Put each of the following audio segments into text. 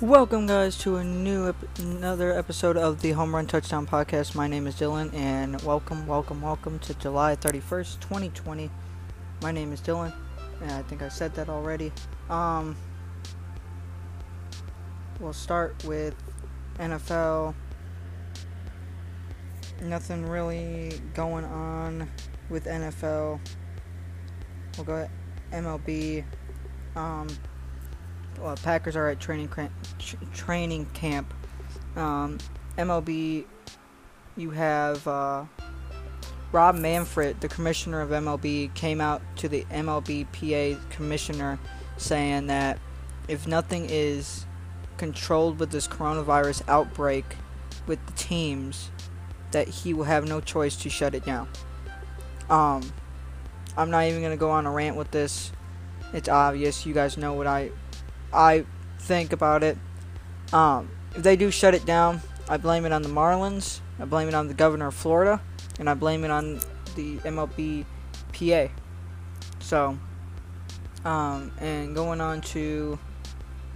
Welcome, guys, to a new ep- another episode of the Home Run Touchdown Podcast. My name is Dylan, and welcome, welcome, welcome to July 31st, 2020. My name is Dylan, and I think I said that already. Um, we'll start with NFL. Nothing really going on with NFL. We'll go MLB. Um, well, Packers are at training tr- training camp. Um, MLB, you have uh, Rob Manfred, the commissioner of MLB, came out to the MLBPA commissioner saying that if nothing is controlled with this coronavirus outbreak with the teams, that he will have no choice to shut it down. Um, I'm not even gonna go on a rant with this. It's obvious. You guys know what I I think about it. Um, if they do shut it down, I blame it on the Marlins. I blame it on the governor of Florida, and I blame it on the MLB PA. So, um, and going on to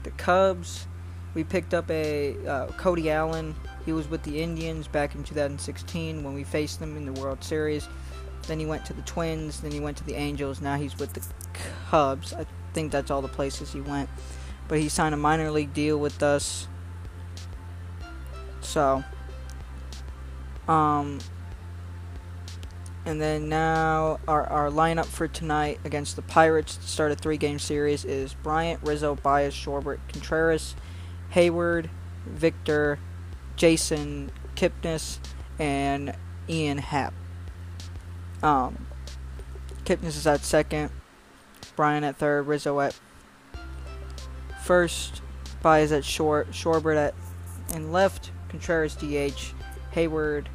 the Cubs, we picked up a uh, Cody Allen. He was with the Indians back in 2016 when we faced them in the World Series. Then he went to the Twins. Then he went to the Angels. Now he's with the Cubs. I think that's all the places he went. But he signed a minor league deal with us. So, um, and then now our, our lineup for tonight against the Pirates to start a three game series is Bryant, Rizzo, Baez, Schwarber, Contreras, Heyward, Victor, Jason Kipnis, and Ian Happ. Um, Kipnis is at second, Bryant at third, Rizzo at first, Baez at short, Schwarber at in left, Contreras DH, Heyward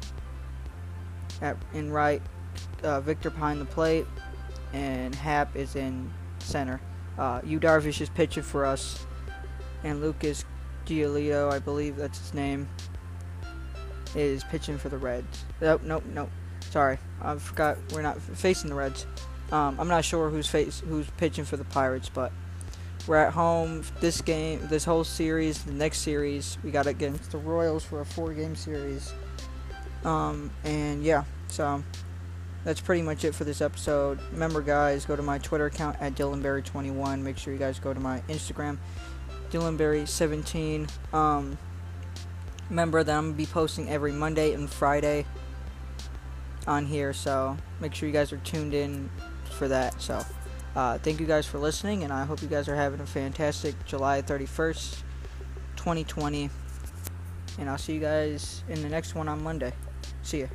at in right, uh, Victor behind the plate, and Happ is in center. Uh, Yu Darvish is pitching for us, and Lucas Giolito, I believe that's his name, is pitching for the Reds. Nope, nope, nope. Sorry, I forgot we're not facing the Reds. Um, I'm not sure who's face who's pitching for the Pirates, but we're at home this game, this whole series, the next series we got against the Royals for a four-game series. Um, and yeah, so that's pretty much it for this episode. Remember, guys, go to my Twitter account at DylanBerry21. Make sure you guys go to my Instagram, DylanBerry17. Um, remember that I'm gonna be posting every Monday and Friday on here, so make sure you guys are tuned in for that. So, uh, thank you guys for listening, and I hope you guys are having a fantastic July 31st, 2020. And I'll see you guys in the next one on Monday. See ya.